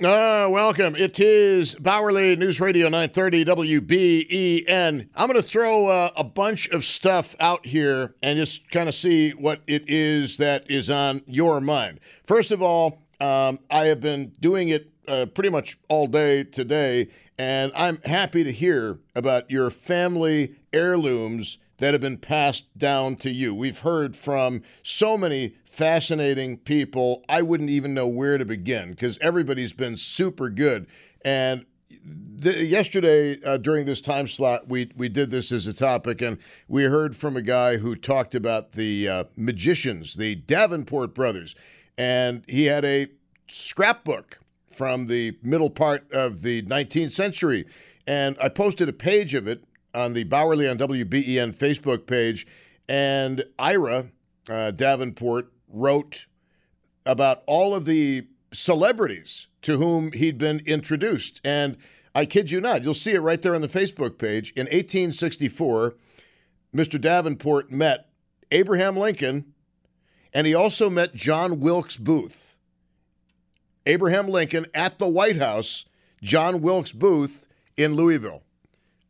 Uh, welcome. It is Bauerle News Radio 930 WBEN. I'm going to throw uh, a bunch of stuff out here and just kind of see what it is that is on your mind. First of all, um, I have been doing it uh, pretty much all day today, and I'm happy to hear about your family heirlooms that have been passed down to you. We've heard from so many fascinating people. I wouldn't even know where to begin because everybody's been super good. And the, yesterday uh, during this time slot, we we did this as a topic, and we heard from a guy who talked about the uh, magicians, the Davenport brothers, and he had a scrapbook from the middle part of the 19th century, and I posted a page of it on the Bauerle on WBEN Facebook page, and Ira uh, Davenport wrote about all of the celebrities to whom he'd been introduced. And I kid you not, you'll see it right there on the Facebook page. In 1864, Mr. Davenport met Abraham Lincoln and he also met John Wilkes Booth. Abraham Lincoln at the White House, John Wilkes Booth in Louisville.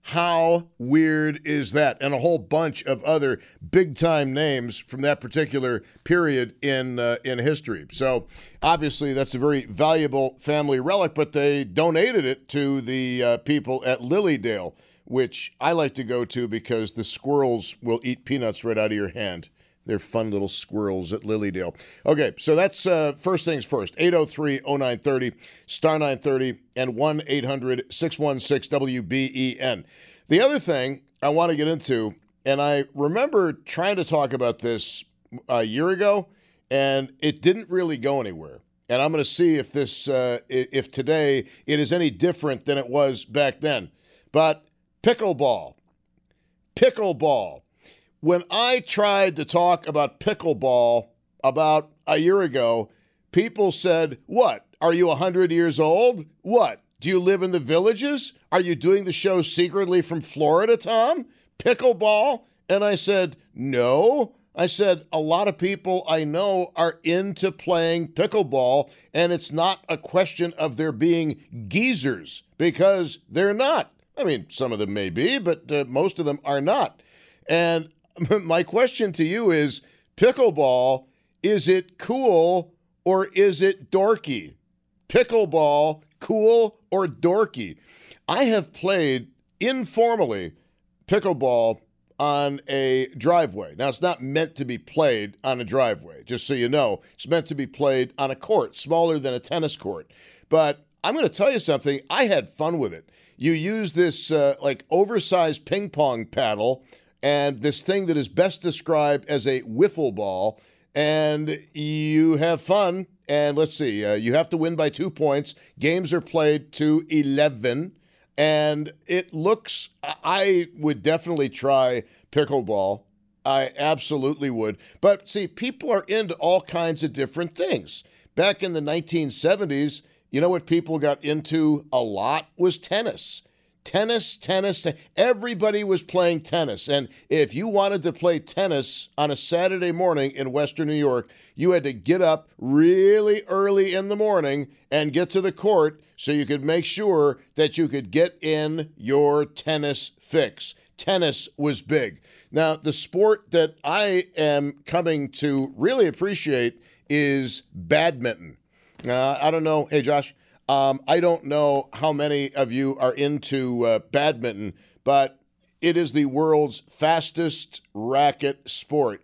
How weird is that? And a whole bunch of other big time names from that particular period in uh, in history. So obviously that's a very valuable family relic, but they donated it to the uh, people at Lilydale, which I like to go to because the squirrels will eat peanuts right out of your hand. They're fun little squirrels at Lilydale. Okay, so that's uh, first things first 803 0930, star 930, and 1 800 616 WBEN. The other thing I want to get into, and I remember trying to talk about this a year ago, and it didn't really go anywhere. And I'm going to see if this, uh, if today it is any different than it was back then. But pickleball, pickleball when I tried to talk about pickleball about a year ago, people said, What? Are you 100 years old? What? Do you live in the villages? Are you doing the show secretly from Florida, Tom? Pickleball? And I said, No. I said, a lot of people I know are into playing pickleball, and it's not a question of there being geezers because they're not. I mean, some of them may be, but uh, most of them are not. And my question to you is pickleball, is it cool or is it dorky? Pickleball, cool or dorky? I have played informally pickleball on a driveway. Now, it's not meant to be played on a driveway, just so you know. It's meant to be played on a court, smaller than a tennis court. But I'm going to tell you something. I had fun with it. You use this uh, like oversized ping pong paddle and this thing that is best described as a wiffle ball. And you have fun. And let's see, uh, you have to win by two points. Games are played to 11. And it looks, I would definitely try pickleball. I absolutely would. But see, people are into all kinds of different things. Back in the 1970s, you know what people got into a lot was tennis tennis, tennis. Everybody was playing tennis. And if you wanted to play tennis on a Saturday morning in Western New York, you had to get up really early in the morning and get to the court so you could make sure that you could get in your tennis fix. Tennis was big. Now, the sport that I am coming to really appreciate is badminton. Uh, I don't know. Hey, Josh, um, I don't know how many of you are into uh, badminton, but it is the world's fastest racket sport.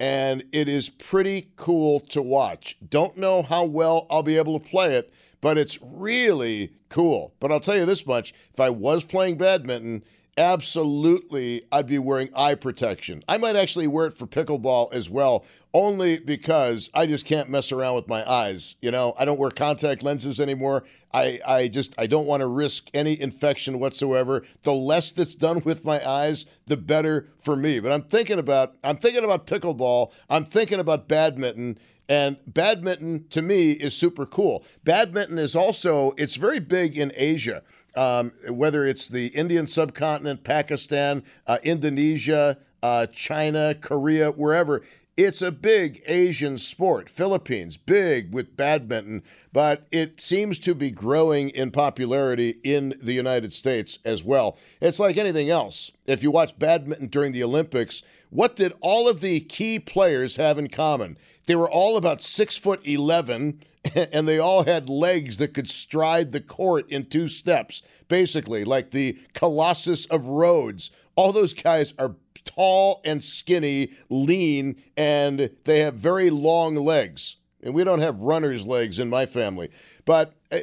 And it is pretty cool to watch. Don't know how well I'll be able to play it, but it's really cool. But I'll tell you this much if I was playing badminton, absolutely I'd be wearing eye protection. I might actually wear it for pickleball as well, only because I just can't mess around with my eyes. You know, I don't wear contact lenses anymore. I, I just I don't want to risk any infection whatsoever. The less that's done with my eyes, the better for me. But I'm thinking about I'm thinking about pickleball. I'm thinking about badminton. And badminton to me is super cool. Badminton is also it's very big in Asia um, whether it's the Indian subcontinent, Pakistan, uh, Indonesia, uh, China, Korea, wherever. It's a big Asian sport. Philippines, big with badminton, but it seems to be growing in popularity in the United States as well. It's like anything else. If you watch badminton during the Olympics, what did all of the key players have in common? They were all about six foot 11 and they all had legs that could stride the court in two steps, basically, like the Colossus of Rhodes. All those guys are tall and skinny, lean, and they have very long legs. And we don't have runner's legs in my family. But, uh,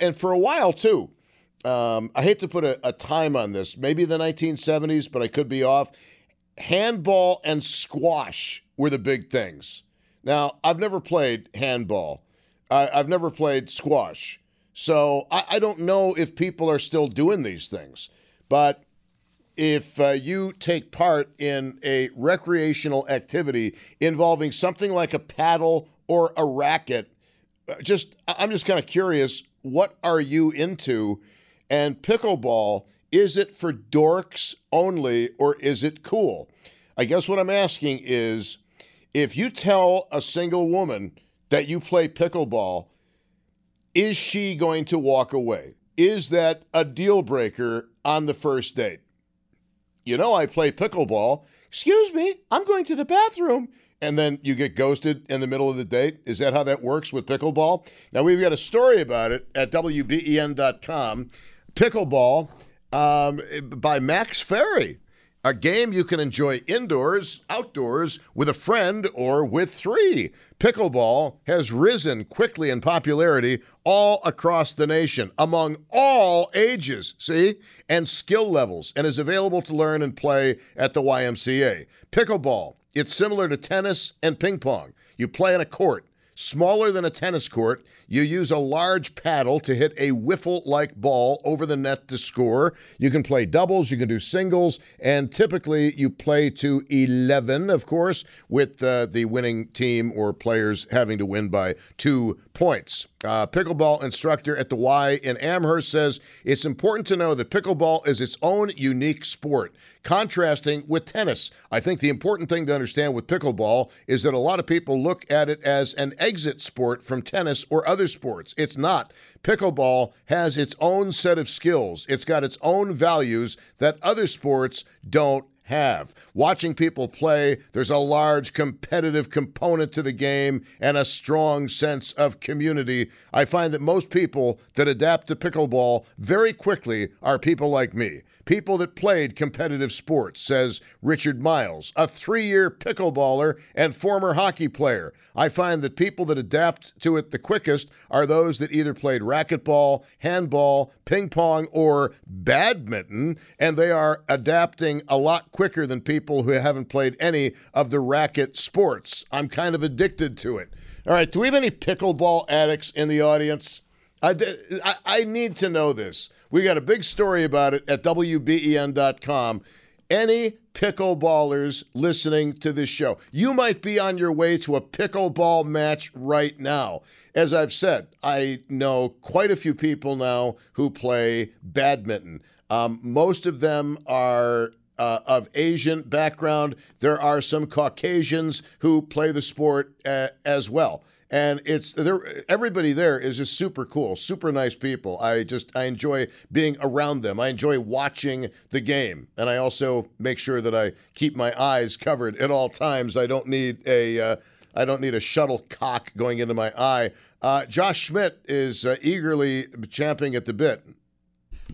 and for a while too, um, I hate to put a, a time on this, maybe the 1970s, but I could be off. Handball and squash were the big things. Now, I've never played handball, I, have never played squash. So I, I, don't know if people are still doing these things. But if uh, you take part in a recreational activity involving something like a paddle or a racket, uh, just I'm just kind of curious, what are you into? And pickleball, is it for dorks only or is it cool? I guess what I'm asking is if you tell a single woman that you play pickleball, is she going to walk away? Is that a deal breaker on the first date? you know, I play pickleball. Excuse me, I'm going to the bathroom. And then you get ghosted in the middle of the date. Is that how that works with pickleball? Now, we've got a story about it at WBEN.com. Pickleball um, by Max Ferry a game you can enjoy indoors, outdoors, with a friend, or with three. Pickleball has risen quickly in popularity all across the nation, among all ages, see, and skill levels, and is available to learn and play at the YMCA. Pickleball, it's similar to tennis and ping pong. You play on a court Smaller than a tennis court, you use a large paddle to hit a wiffle like ball over the net to score. You can play doubles, you can do singles, and typically you play to 11, of course, with uh, the winning team or players having to win by two points. Uh, pickleball instructor at the Y in Amherst says it's important to know that pickleball is its own unique sport, contrasting with tennis. I think the important thing to understand with pickleball is that a lot of people look at it as an exit sport from tennis or other sports. It's not. Pickleball has its own set of skills, it's got its own values that other sports don't have. Watching people play, there's a large competitive component to the game and a strong sense of community. I find that most people that adapt to pickleball very quickly are people like me people that played competitive sports, says Richard Miles, a three year pickleballer and former hockey player. I find that people that adapt to it the quickest are those that either played racquetball, handball, ping pong, or badminton, and they are adapting a lot quicker than people who haven't played any of the racket sports. I'm kind of addicted to it. All right, do we have any pickleball addicts in the audience? I, I, I need to know this. We got a big story about it at WBEN.com. Any pickleballers listening to this show, you might be on your way to a pickleball match right now. As I've said, I know quite a few people now who play badminton. Um, most of them are uh, of Asian background. There are some Caucasians who play the sport uh, as well and it's there. Everybody there is just super cool, super nice people. I just I enjoy being around them. I enjoy watching the game, and I also make sure that I keep my eyes covered at all times. I don't need a uh, I don't need a shuttlecock going into my eye. Uh, Josh Schmidt is uh, eagerly champing at the bit.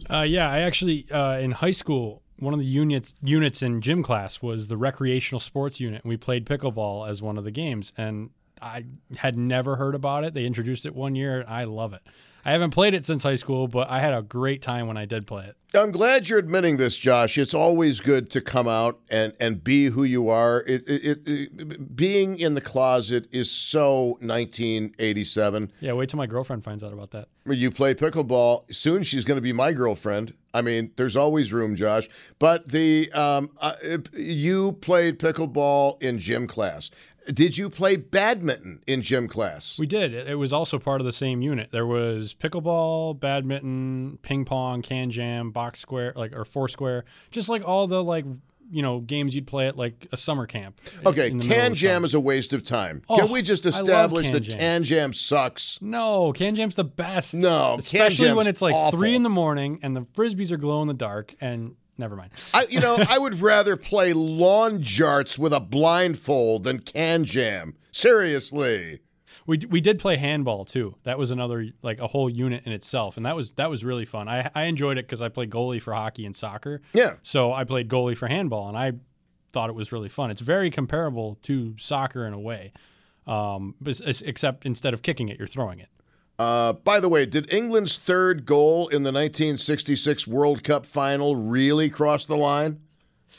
Uh, yeah, I actually uh, in high school one of the units units in gym class was the recreational sports unit. We played pickleball as one of the games, and I had never heard about it. They introduced it one year. and I love it. I haven't played it since high school, but I had a great time when I did play it. I'm glad you're admitting this, Josh. It's always good to come out and, and be who you are. It, it, it, being in the closet is so 1987. Yeah, wait till my girlfriend finds out about that. You play pickleball. Soon she's going to be my girlfriend. I mean, there's always room, Josh. But the um, uh, you played pickleball in gym class. Did you play badminton in gym class? We did. It was also part of the same unit. There was pickleball, badminton, ping pong, Kan Jam, box square, like or four square, just like all the like you know games you'd play at like a summer camp. Okay, in the middle Kan Jam is a waste of time. Oh, Can we just establish Can that Jam. Kan Jam sucks? No, Kan Jam's the best. No, especially when it's like awful. three in the morning and the frisbees are glow in the dark. And never mind. I, you know, I would rather play lawn jarts with a blindfold than Kan Jam. Seriously. We we did play handball too. That was another like a whole unit in itself, and that was that was really fun. I I enjoyed it because I played goalie for hockey and soccer. Yeah. So I played goalie for handball, and I thought it was really fun. It's very comparable to soccer in a way, um, but except instead of kicking it, you're throwing it. Uh, by the way, did England's third goal in the 1966 World Cup final really cross the line?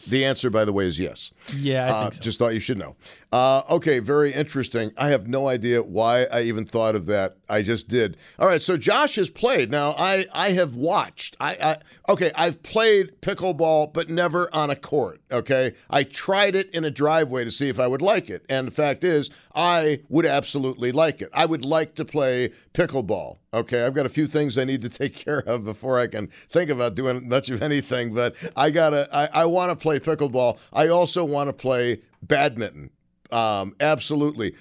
The answer, by the way, is yes. Yeah, I Uh, so. Just thought you should know. Uh, okay, very interesting. I have no idea why I even thought of that. I just did. All right, so Josh has played. Now I I have watched. I, I okay. I've played pickleball, but never on a court. Okay, I tried it in a driveway to see if I would like it, and the fact is, I would absolutely like it. I would like to play pickleball. Okay, I've got a few things I need to take care of before I can think about doing much of anything, but I gotta. I, I want to play pickleball. I also want to play badminton. Um, absolutely.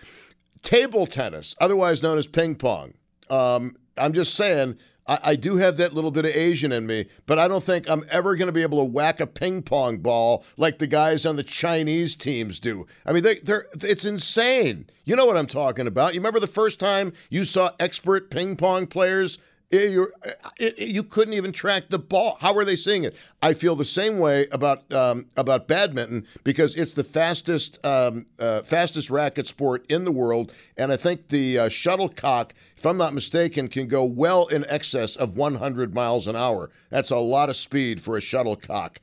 Table tennis, otherwise known as ping pong. Um, I'm just saying, I, I do have that little bit of Asian in me, but I don't think I'm ever going to be able to whack a ping pong ball like the guys on the Chinese teams do. I mean, they, they're it's insane. You know what I'm talking about. You remember the first time you saw expert ping pong players? It- you're- it- it- you couldn't even track the ball. How are they seeing it? I feel the same way about um, about badminton because it's the fastest um, uh, fastest racket sport in the world, and I think the uh, shuttlecock, if I'm not mistaken, can go well in excess of 100 miles an hour. That's a lot of speed for a shuttlecock.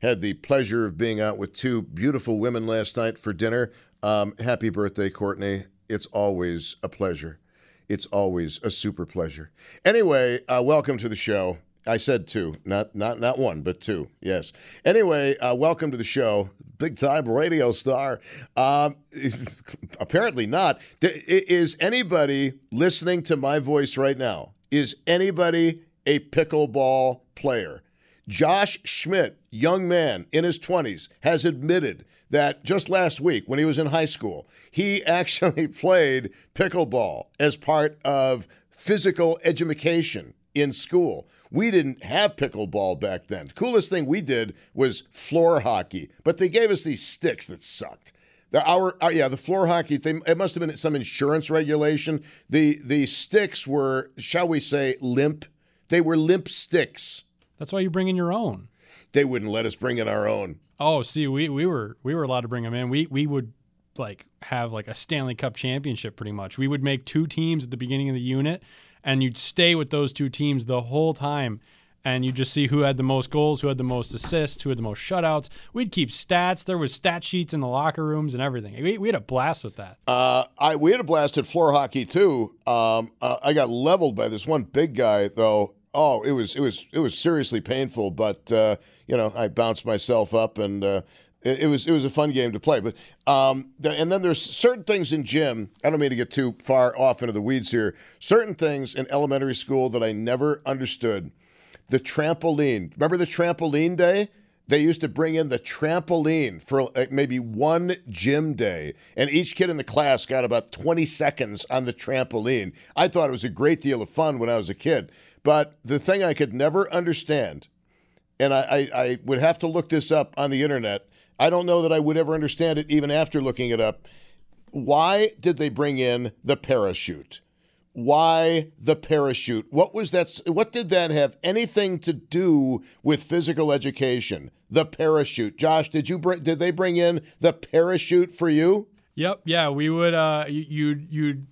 Had the pleasure of being out with two beautiful women last night for dinner. Um, happy birthday, Courtney! It's always a pleasure. It's always a super pleasure. Anyway, uh, welcome to the show. I said two, not not not one, but two. Yes. Anyway, uh, welcome to the show, big time radio star. Um, apparently not. Is anybody listening to my voice right now? Is anybody a pickleball player? Josh Schmidt, young man in his 20s, has admitted that just last week when he was in high school, he actually played pickleball as part of physical education in school. We didn't have pickleball back then. coolest thing we did was floor hockey, but they gave us these sticks that sucked. The, our, our yeah, the floor hockey. They, it must have been some insurance regulation. The the sticks were, shall we say, limp. They were limp sticks. That's why you bring in your own. They wouldn't let us bring in our own. Oh, see, we, we were we were allowed to bring them in. We we would like have like a Stanley Cup championship pretty much. We would make two teams at the beginning of the unit and you'd stay with those two teams the whole time and you just see who had the most goals, who had the most assists, who had the most shutouts. We'd keep stats. There was stat sheets in the locker rooms and everything. We, we had a blast with that. Uh, I we had a blast at floor hockey too. Um, uh, I got leveled by this one big guy though. Oh, it was it was it was seriously painful, but uh, you know I bounced myself up and. Uh, it it was it was a fun game to play, but um, the, and then there's certain things in gym. I don't mean to get too far off into the weeds here. Certain things in elementary school that I never understood. The trampoline. Remember the trampoline day? They used to bring in the trampoline for maybe one gym day, and each kid in the class got about 20 seconds on the trampoline. I thought it was a great deal of fun when I was a kid. But the thing I could never understand, and I, I, I would have to look this up on the internet, I don't know that I would ever understand it even after looking it up. Why did they bring in the parachute? why the parachute? What was that? What did that have anything to do with physical education? The parachute, Josh. Did you bring? Did they bring in the parachute for you? Yep. Yeah, we would. Uh, you- you'd you'd.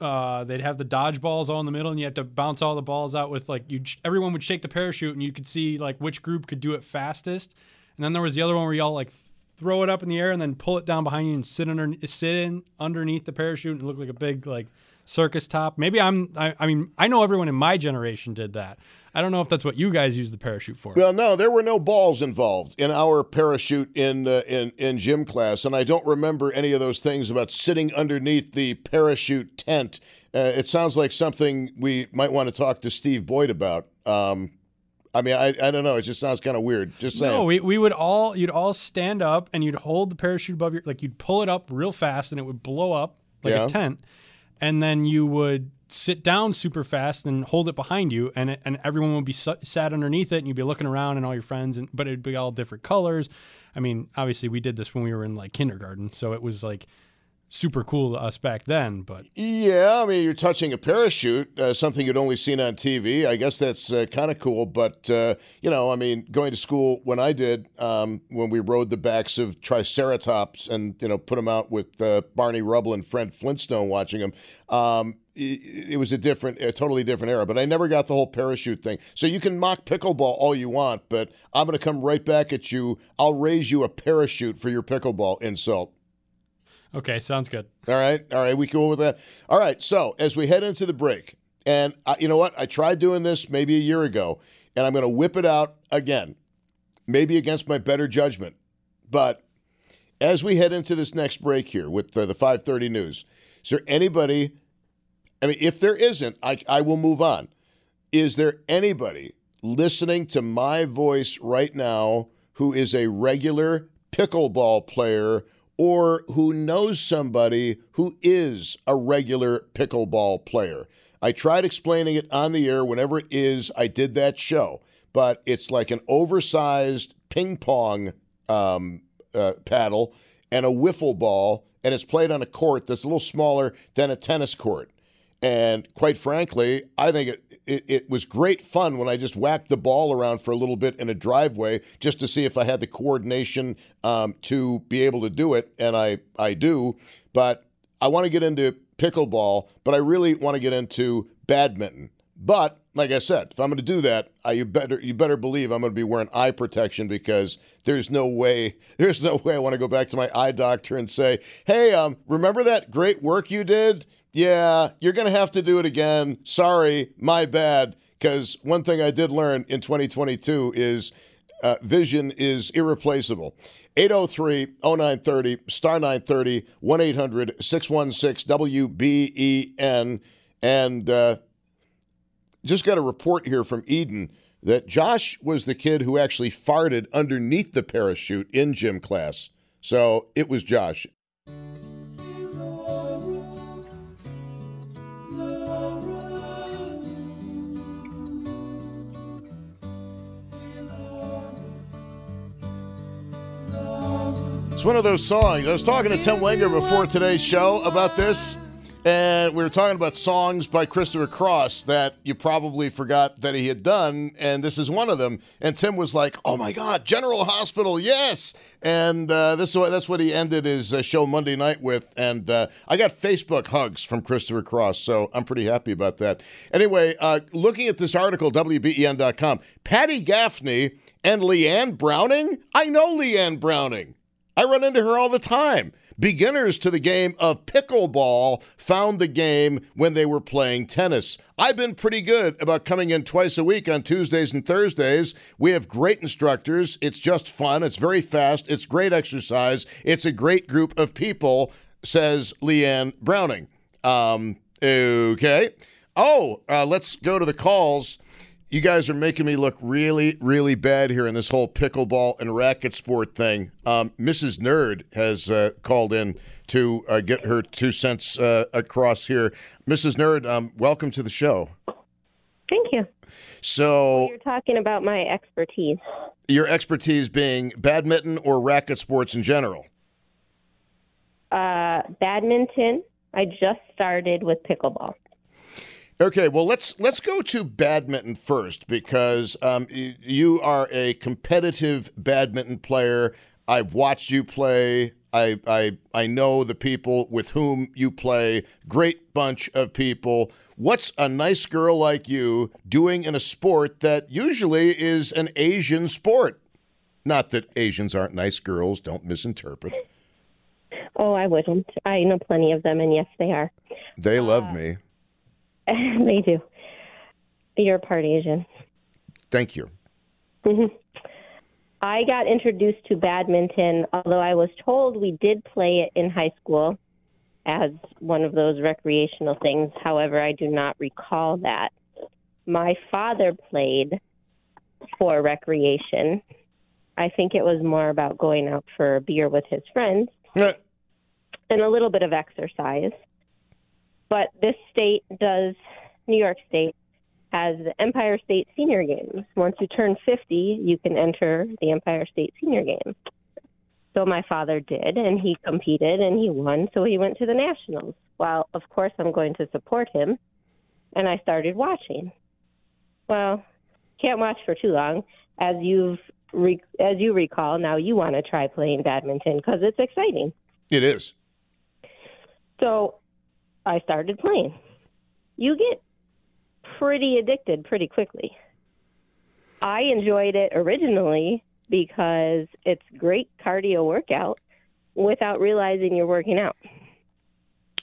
Uh, they'd have the dodgeballs all in the middle, and you had to bounce all the balls out with like you. Everyone would shake the parachute, and you could see like which group could do it fastest. And then there was the other one where y'all like throw it up in the air and then pull it down behind you and sit under sit in underneath the parachute and look like a big like circus top. Maybe I'm. I, I mean, I know everyone in my generation did that. I don't know if that's what you guys use the parachute for. Well, no, there were no balls involved in our parachute in uh, in in gym class, and I don't remember any of those things about sitting underneath the parachute tent. Uh, it sounds like something we might want to talk to Steve Boyd about. Um, I mean, I, I don't know. It just sounds kind of weird. Just saying. No, we, we would all you'd all stand up and you'd hold the parachute above your like you'd pull it up real fast and it would blow up like Yeah. a tent, and then you would sit down super fast and hold it behind you and it, and everyone would be su- sat underneath it and you'd be looking around and all your friends and but it'd be all different colors. I mean, obviously we did this when we were in like kindergarten, so it was like super cool to us back then. But Yeah, I mean, you're touching a parachute, uh, something you'd only seen on TV. I guess that's uh, kind of cool. But, uh, you know, I mean, going to school when I did, um, when we rode the backs of Triceratops and, you know, put them out with uh, Barney Rubble and Fred Flintstone watching them, um, it, it was a different, a totally different era. But I never got the whole parachute thing. So you can mock pickleball all you want, but I'm going to come right back at you. I'll raise you a parachute for your pickleball insult. Okay, sounds good. All right, all right, we cool with that. All right, so as we head into the break, and I, you know what, I tried doing this maybe a year ago, and I'm going to whip it out again, maybe against my better judgment. But as we head into this next break here with the, the 5:30 news, is there anybody? I mean, if there isn't, I, I will move on. Is there anybody listening to my voice right now who is a regular pickleball player or who knows somebody who is a regular pickleball player? I tried explaining it on the air whenever it is I did that show, but it's like an oversized ping pong um, uh, paddle and a wiffle ball, and it's played on a court that's a little smaller than a tennis court. And quite frankly, I think it, it, it was great fun when I just whacked the ball around for a little bit in a driveway just to see if I had the coordination um, to be able to do it. And I, I do. But I want to get into pickleball, but I really want to get into badminton. But like I said, if I'm going to do that, I, you better you better believe I'm going to be wearing eye protection because there's no way there's no way I want to go back to my eye doctor and say, "Hey, um, remember that great work you did? Yeah, you're going to have to do it again. Sorry, my bad." Because one thing I did learn in 2022 is uh, vision is irreplaceable. 803 0930, star 930, 1 800 616 WBEN. And uh, just got a report here from Eden that Josh was the kid who actually farted underneath the parachute in gym class. So it was Josh. It's one of those songs. I was talking to Tim Wenger before today's show about this, and we were talking about songs by Christopher Cross that you probably forgot that he had done, and this is one of them. And Tim was like, "Oh my God, General Hospital, yes!" And uh, this is what, that's what he ended his uh, show Monday night with. And uh, I got Facebook hugs from Christopher Cross, so I'm pretty happy about that. Anyway, uh, looking at this article, WBEN.com, Patty Gaffney and Leanne Browning. I know Leanne Browning. I run into her all the time. Beginners to the game of pickleball found the game when they were playing tennis. I've been pretty good about coming in twice a week on Tuesdays and Thursdays. We have great instructors. It's just fun. It's very fast. It's great exercise. It's a great group of people, says Leanne Browning. Um, okay. Oh, uh, let's go to the calls. You guys are making me look really, really bad here in this whole pickleball and racket sport thing. Um, Mrs. Nerd has uh, called in to uh, get her two cents uh, across here. Mrs. Nerd, um, welcome to the show. Thank you. So, You're talking about my expertise. your expertise being badminton or racket sports in general. Uh, badminton. I just started with pickleball. Okay, well let's let's go to badminton first because um, you are a competitive badminton player. I've watched you play. I, I I know the people with whom you play. Great bunch of people. What's a nice girl like you doing in a sport that usually is an Asian sport? Not that Asians aren't nice girls. Don't misinterpret. Oh, I wouldn't. I know plenty of them, and yes, they are. They love me. they do. You're a part Asian. Thank you. Mm-hmm. I got introduced to badminton, although I was told we did play it in high school as one of those recreational things. However, I do not recall that. My father played for recreation. I think it was more about going out for a beer with his friends and a little bit of exercise. But this state does, New York State, has the Empire State Senior Games. Once you turn 50, you can enter the Empire State Senior Games. So my father did, and he competed and he won, so he went to the Nationals. Well, of course, I'm going to support him, and I started watching. Well, can't watch for too long, as you've re- as you recall. Now you want to try playing badminton because it's exciting. It is. So I started playing. You get pretty addicted pretty quickly. I enjoyed it originally because it's great cardio workout without realizing you're working out.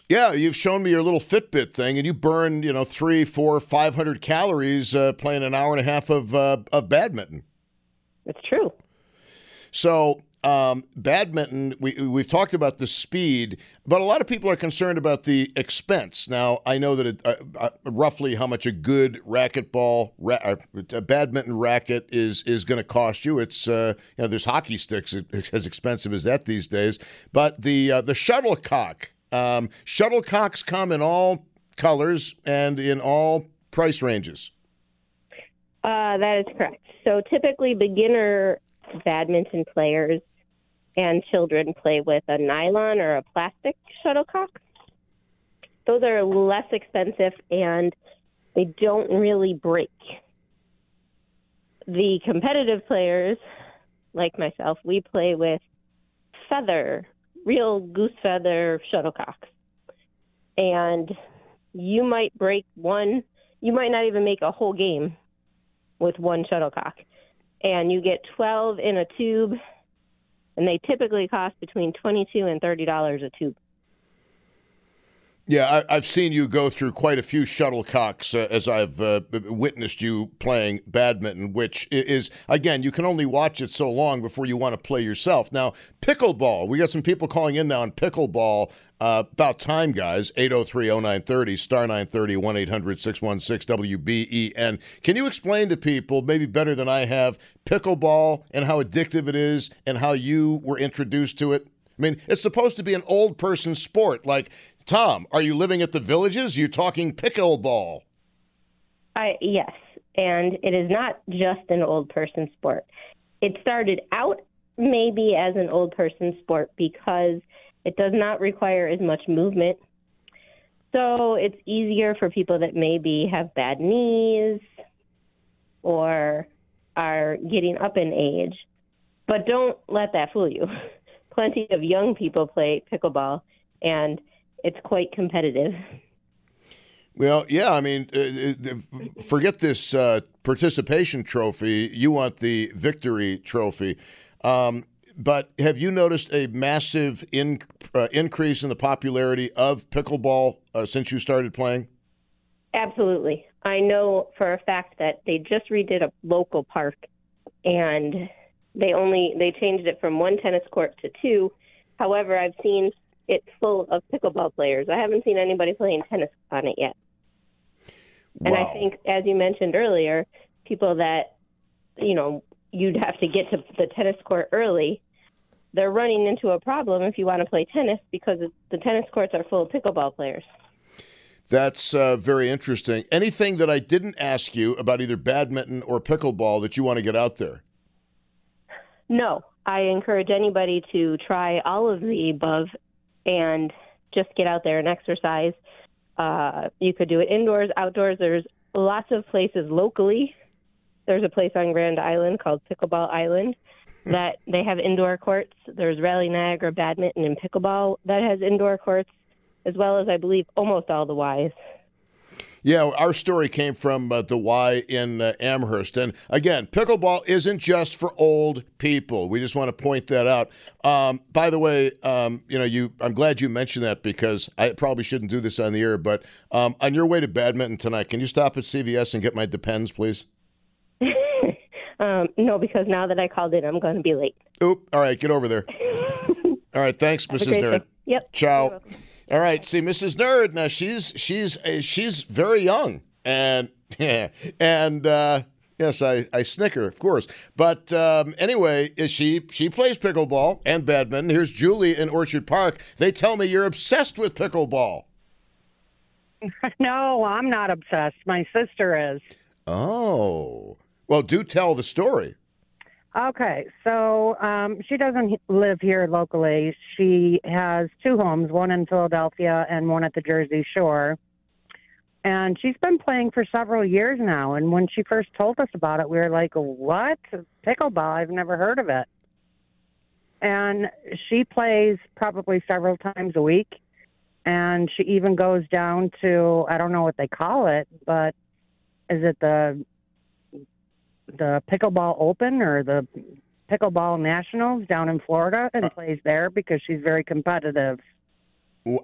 Yeah, you've shown me your little Fitbit thing, and you burn, you know, three, four, five hundred calories uh, playing an hour and a half of uh, of badminton. It's true. So, um, badminton, we, we've talked about the speed, but a lot of people are concerned about the expense. Now, I know that it, uh, uh, roughly how much a good racquetball, ra- uh, a badminton racket is is going to cost you. It's uh, you know, there's hockey sticks as expensive as that these days. But the uh, the shuttlecock, um, shuttlecocks come in all colors and in all price ranges. That is correct. So typically, beginner badminton players and children play with a nylon or a plastic shuttlecock. Those are less expensive and they don't really break. The competitive players, like myself, we play with feather, real goose feather shuttlecocks. And you might break one, you might not even make a whole game with one shuttlecock. And you get 12 in a tube, and they typically cost between 22 and $30 a tube. Yeah, I, I've seen you go through quite a few shuttlecocks uh, as I've uh, witnessed you playing badminton, which is, again, you can only watch it so long before you want to play yourself. Now, pickleball, we got some people calling in now on pickleball. Uh, about time, guys. 803 0930, star 930, 1 800 616 WBEN. Can you explain to people, maybe better than I have, pickleball and how addictive it is and how you were introduced to it? I mean, it's supposed to be an old person sport. Like, Tom, are you living at the villages? You're talking pickleball. I yes, and it is not just an old person sport. It started out maybe as an old person sport because it does not require as much movement. So it's easier for people that maybe have bad knees or are getting up in age. But don't let that fool you. Plenty of young people play pickleball, and it's quite competitive. Well, yeah, I mean, uh, uh, forget this uh, participation trophy. You want the victory trophy. Um, but have you noticed a massive in, uh, increase in the popularity of pickleball uh, since you started playing? Absolutely. I know for a fact that they just redid a local park and they only they changed it from one tennis court to two. However, I've seen it full of pickleball players. I haven't seen anybody playing tennis on it yet. And I think as you mentioned earlier, people that you know, you'd have to get to the tennis court early. They're running into a problem if you want to play tennis because the tennis courts are full of pickleball players. That's uh, very interesting. Anything that I didn't ask you about either badminton or pickleball that you want to get out there? No, I encourage anybody to try all of the above and just get out there and exercise. Uh, you could do it indoors, outdoors. There's lots of places locally. There's a place on Grand Island called Pickleball Island that they have indoor courts. There's Rally Niagara Badminton and Pickleball that has indoor courts, as well as I believe almost all the Ys. Yeah, our story came from uh, the Y in uh, Amherst. And again, pickleball isn't just for old people. We just want to point that out. Um, by the way, um, you know, you I'm glad you mentioned that because I probably shouldn't do this on the air. But um, on your way to badminton tonight, can you stop at CVS and get my Depends, please? Um, no, because now that I called in, I'm going to be late. Oop. All right, get over there. All right, thanks, Mrs. Nerd. Yep. Ciao. All right, see, Mrs. Nerd. Now she's she's uh, she's very young, and and uh, Yes, I, I snicker, of course. But um, anyway, is she she plays pickleball and badminton. Here's Julie in Orchard Park. They tell me you're obsessed with pickleball. No, I'm not obsessed. My sister is. Oh, well, do tell the story. Okay, so um, she doesn't live here locally. She has two homes, one in Philadelphia and one at the Jersey Shore. And she's been playing for several years now. And when she first told us about it, we were like, what? Pickleball? I've never heard of it. And she plays probably several times a week. And she even goes down to, I don't know what they call it, but is it the the pickleball open or the pickleball nationals down in Florida and plays there because she's very competitive.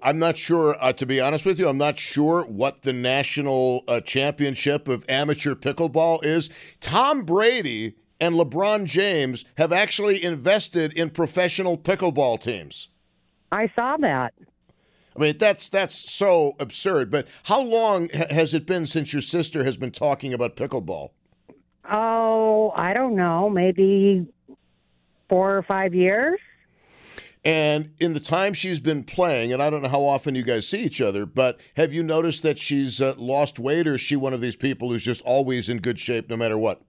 I'm not sure, uh, to be honest with you, I'm not sure what the national uh, championship of amateur pickleball is. Tom Brady and LeBron James have actually invested in professional pickleball teams. I saw that. I mean, that's that's so absurd. But how long has it been since your sister has been talking about pickleball? Oh, I don't know, maybe four or five years. And in the time she's been playing, and I don't know how often you guys see each other, but have you noticed that she's uh, lost weight, or is she one of these people who's just always in good shape no matter what?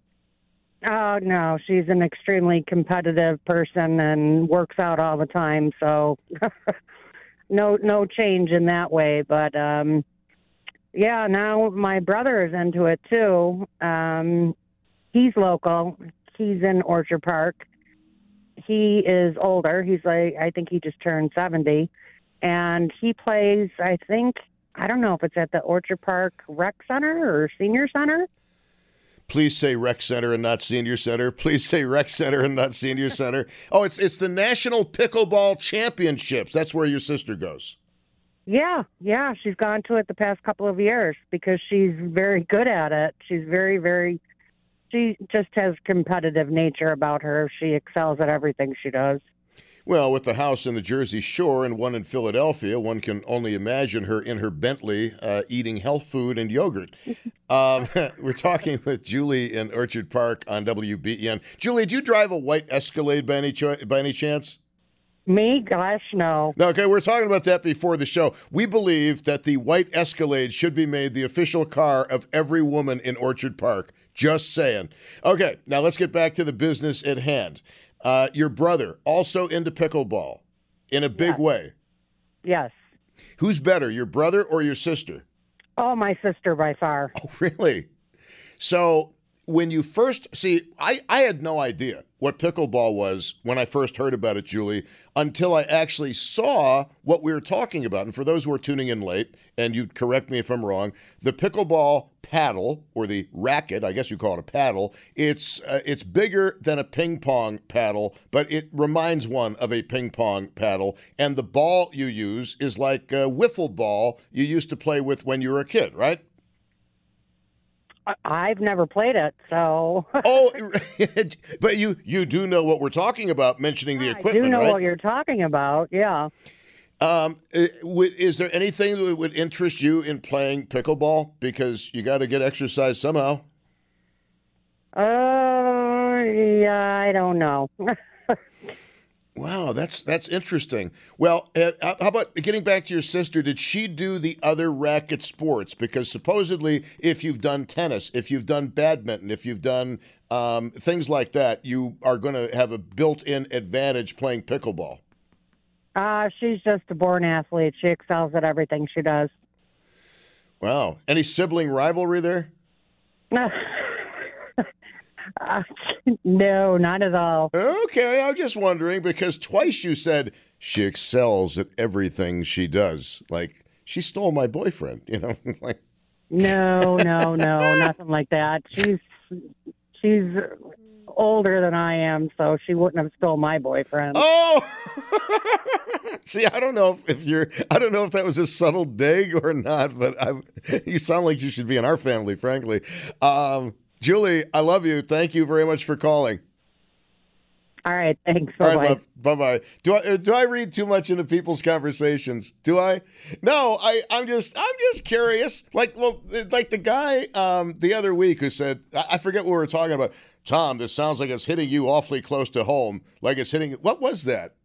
Oh no, she's an extremely competitive person and works out all the time. So no, no change in that way. But um, yeah, now my brother is into it too. Um, he's local. He's in Orchard Park. He is older. He's like I think he just turned seventy, and he plays. I think I don't know if it's at the Orchard Park Rec Center or Senior Center. Please say rec center and not senior center. Please say rec center and not senior center. Oh, it's it's the National Pickleball Championships. That's where your sister goes. Yeah, yeah, she's gone to it the past couple of years because she's very good at it. She's very, very. She just has competitive nature about her. She excels at everything she does. Well, with the house in the Jersey Shore and one in Philadelphia, one can only imagine her in her Bentley uh, eating health food and yogurt. Um, we're talking with Julie in Orchard Park on WBEN. Julie, do you drive a white Escalade by any, cho- by any chance? Me, gosh, no. No, okay, we are talking about that before the show. We believe that the white Escalade should be made the official car of every woman in Orchard Park. Just saying. Okay, now let's get back to the business at hand. Uh, your brother also into pickleball in a big Yes. way. Yes. Who's better, your brother or your sister? Oh, my sister by far. Oh, really? So when you first see, I, I had no idea what pickleball was when I first heard about it, Julie, until I actually saw what we were talking about. And for those who are tuning in late, and you correct me if I'm wrong, the pickleball paddle or the racket, I guess you call it a paddle, it's uh, it's bigger than a ping pong paddle, but it reminds one of a ping pong paddle. And the ball you use is like a wiffle ball you used to play with when you were a kid, right? I've never played it, so Oh, but you you do know what we're talking about, mentioning the equipment. I do know right? what you're talking about. Yeah. Um, is there anything that would interest you in playing pickleball? Because you got to get exercise somehow. Uh, yeah, I don't know. Wow, that's that's interesting. Well, uh, how about getting back to your sister? Did she do the other racket sports? Because supposedly, if you've done tennis, if you've done badminton, if you've done um, things like that, you are going to have a built-in advantage playing pickleball. Uh, she's just a born athlete. She excels at everything she does. Wow, any sibling rivalry there? Uh, no, not at all. Okay, I'm just wondering because twice you said she excels at everything she does. Like she stole my boyfriend, you know? like No, no, no, nothing like that. She's she's older than I am, so she wouldn't have stole my boyfriend. Oh, see, I don't know if, if you're, I don't know if that was a subtle dig or not, but I, you sound like you should be in our family, frankly. Um, Julie, I love you. Thank you very much for calling. All right, thanks. Bye bye. Bye bye. Do I uh, do I read too much into people's conversations? Do I? No, I I'm just I'm just curious. Like well, like the guy um, the other week who said I forget what we were talking about. Tom, this sounds like it's hitting you awfully close to home. Like it's hitting. What was that?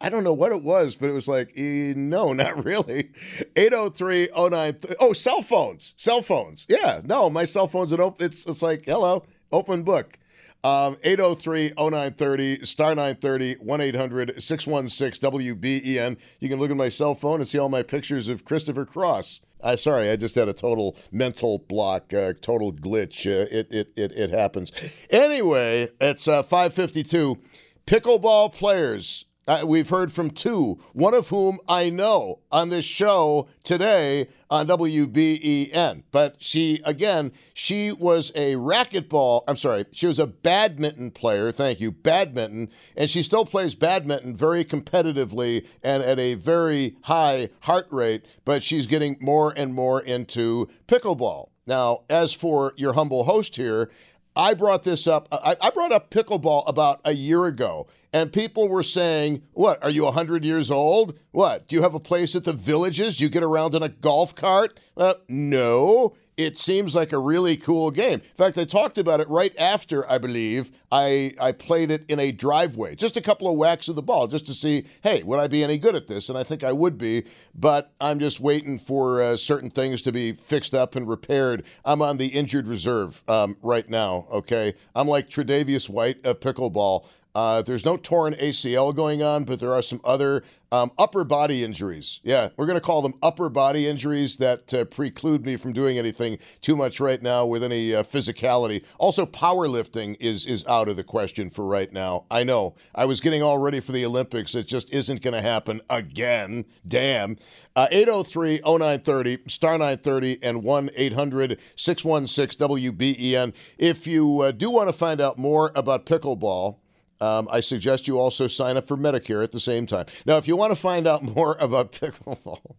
I don't know what it was, but it was like, no, not really. 803 093. Oh, cell phones. Cell phones. Yeah, no, my cell phone's open. It's, it's like, hello, open book. Um, 803 0930, star 930, 1 800 616 WBEN. You can look at my cell phone and see all my pictures of Christopher Cross. Uh, sorry, I just had a total mental block, uh, total glitch. Uh, it, it, it, it happens. Anyway, it's uh, 552. Pickleball players uh, we've heard from two, one of whom I know on this show today on WBEN. But she, again, she was a racquetball, I'm sorry, she was a badminton player. Thank you, badminton. And she still plays badminton very competitively and at a very high heart rate, but she's getting more and more into pickleball. Now, as for your humble host here, I brought this up. I, I, brought up pickleball about a year ago, and people were saying, What, are you 100 years old? What, do you have a place at the villages? Do you get around in a golf cart? Uh, no. It seems like a really cool game. In fact, I talked about it right after, I believe, I, I played it in a driveway. Just a couple of whacks of the ball just to see, hey, would I be any good at this? And I think I would be, but I'm just waiting for uh, certain things to be fixed up and repaired. I'm on the injured reserve um, right now, okay? I'm like Tre'Davious White of pickleball. Uh, there's no torn ACL going on, but there are some other um, upper body injuries. Yeah, we're going to call them upper body injuries that uh, preclude me from doing anything too much right now with any uh, physicality. Also, powerlifting is is out of the question for right now. I know. I was getting all ready for the Olympics. It just isn't going to happen again. Damn. 803 uh, 0930, star 930, and 1 800 616 WBEN. If you uh, do want to find out more about pickleball, um, I suggest you also sign up for Medicare at the same time. Now, if you want to find out more about pickleball,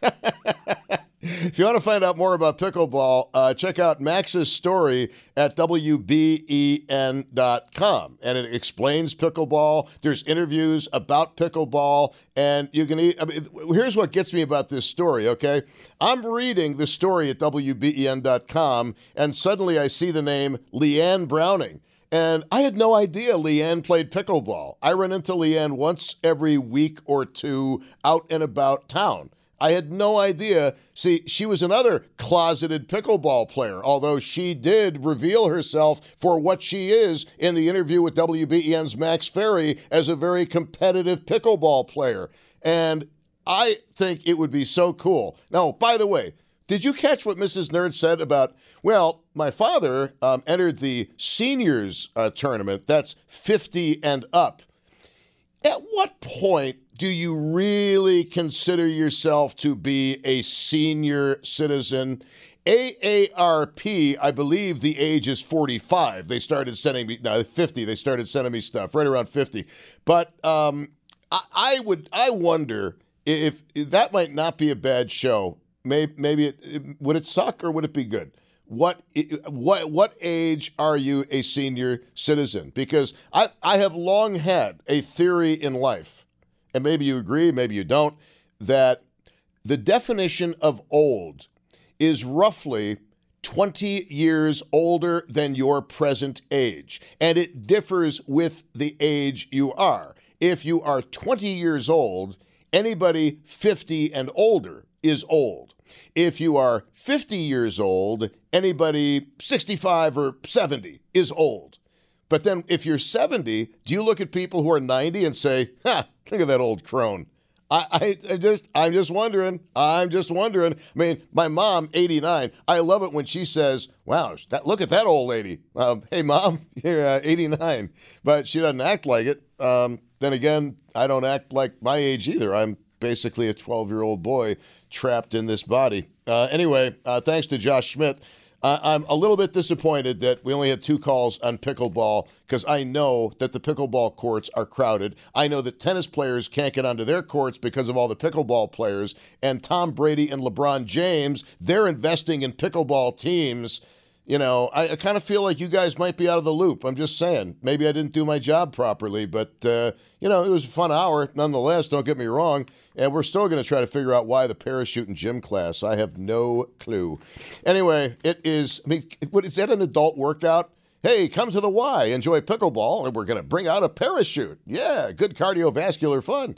if you want to find out more about pickleball, uh, check out Max's story at WBEN.com. And it explains pickleball. There's interviews about pickleball. And you can, I mean, here's what gets me about this story, okay? I'm reading the story at WBEN.com, and suddenly I see the name Leanne Browning. And I had no idea Leanne played pickleball. I run into Leanne once every week or two out and about town. I had no idea. See, she was another closeted pickleball player, although she did reveal herself for what she is in the interview with WBEN's Max Ferry as a very competitive pickleball player. And I think it would be so cool. Now, by the way, did you catch what Mrs. Nerd said about, well, my father um, entered the seniors uh, tournament, that's 50 and up. At what point do you really consider yourself to be a senior citizen? AARP, I believe the age is 45. They started sending me, no, 50. They started sending me stuff right around 50. But um, I, I would, I wonder if, if that might not be a bad show maybe, maybe it, it, would it suck or would it be good? What what what age are you a senior citizen? Because I I have long had a theory in life, and maybe you agree, maybe you don't, that the definition of old is roughly 20 years older than your present age, and it differs with the age you are. If you are 20 years old, anybody 50 and older is old. If you are 50 years old, anybody 65 or 70 is old. But then if you're 70, do you look at people who are 90 and say, ha, look at that old crone? I, I, just I'm just wondering. I'm just wondering. I mean, my mom, 89. I love it when she says, "Wow, that look at that old lady." Um, hey, mom, you're uh, 89, but she doesn't act like it. Um, then again, I don't act like my age either. I'm basically a 12 year old boy trapped in this body. Uh, anyway, uh, thanks to Josh Schmidt. Uh, I'm a little bit disappointed that we only had two calls on pickleball because I know that the pickleball courts are crowded. I know that tennis players can't get onto their courts because of all the pickleball players. And Tom Brady and LeBron James, they're investing in pickleball teams you know, I, I kind of feel like you guys might be out of the loop. I'm just saying. Maybe I didn't do my job properly, but, uh, you know, it was a fun hour nonetheless. Don't get me wrong. And we're still going to try to figure out why the parachute in gym class. I have no clue. Anyway, it is, I mean, what, is that an adult workout? Hey, come to the Y, enjoy pickleball, and we're going to bring out a parachute. Yeah, good cardiovascular fun.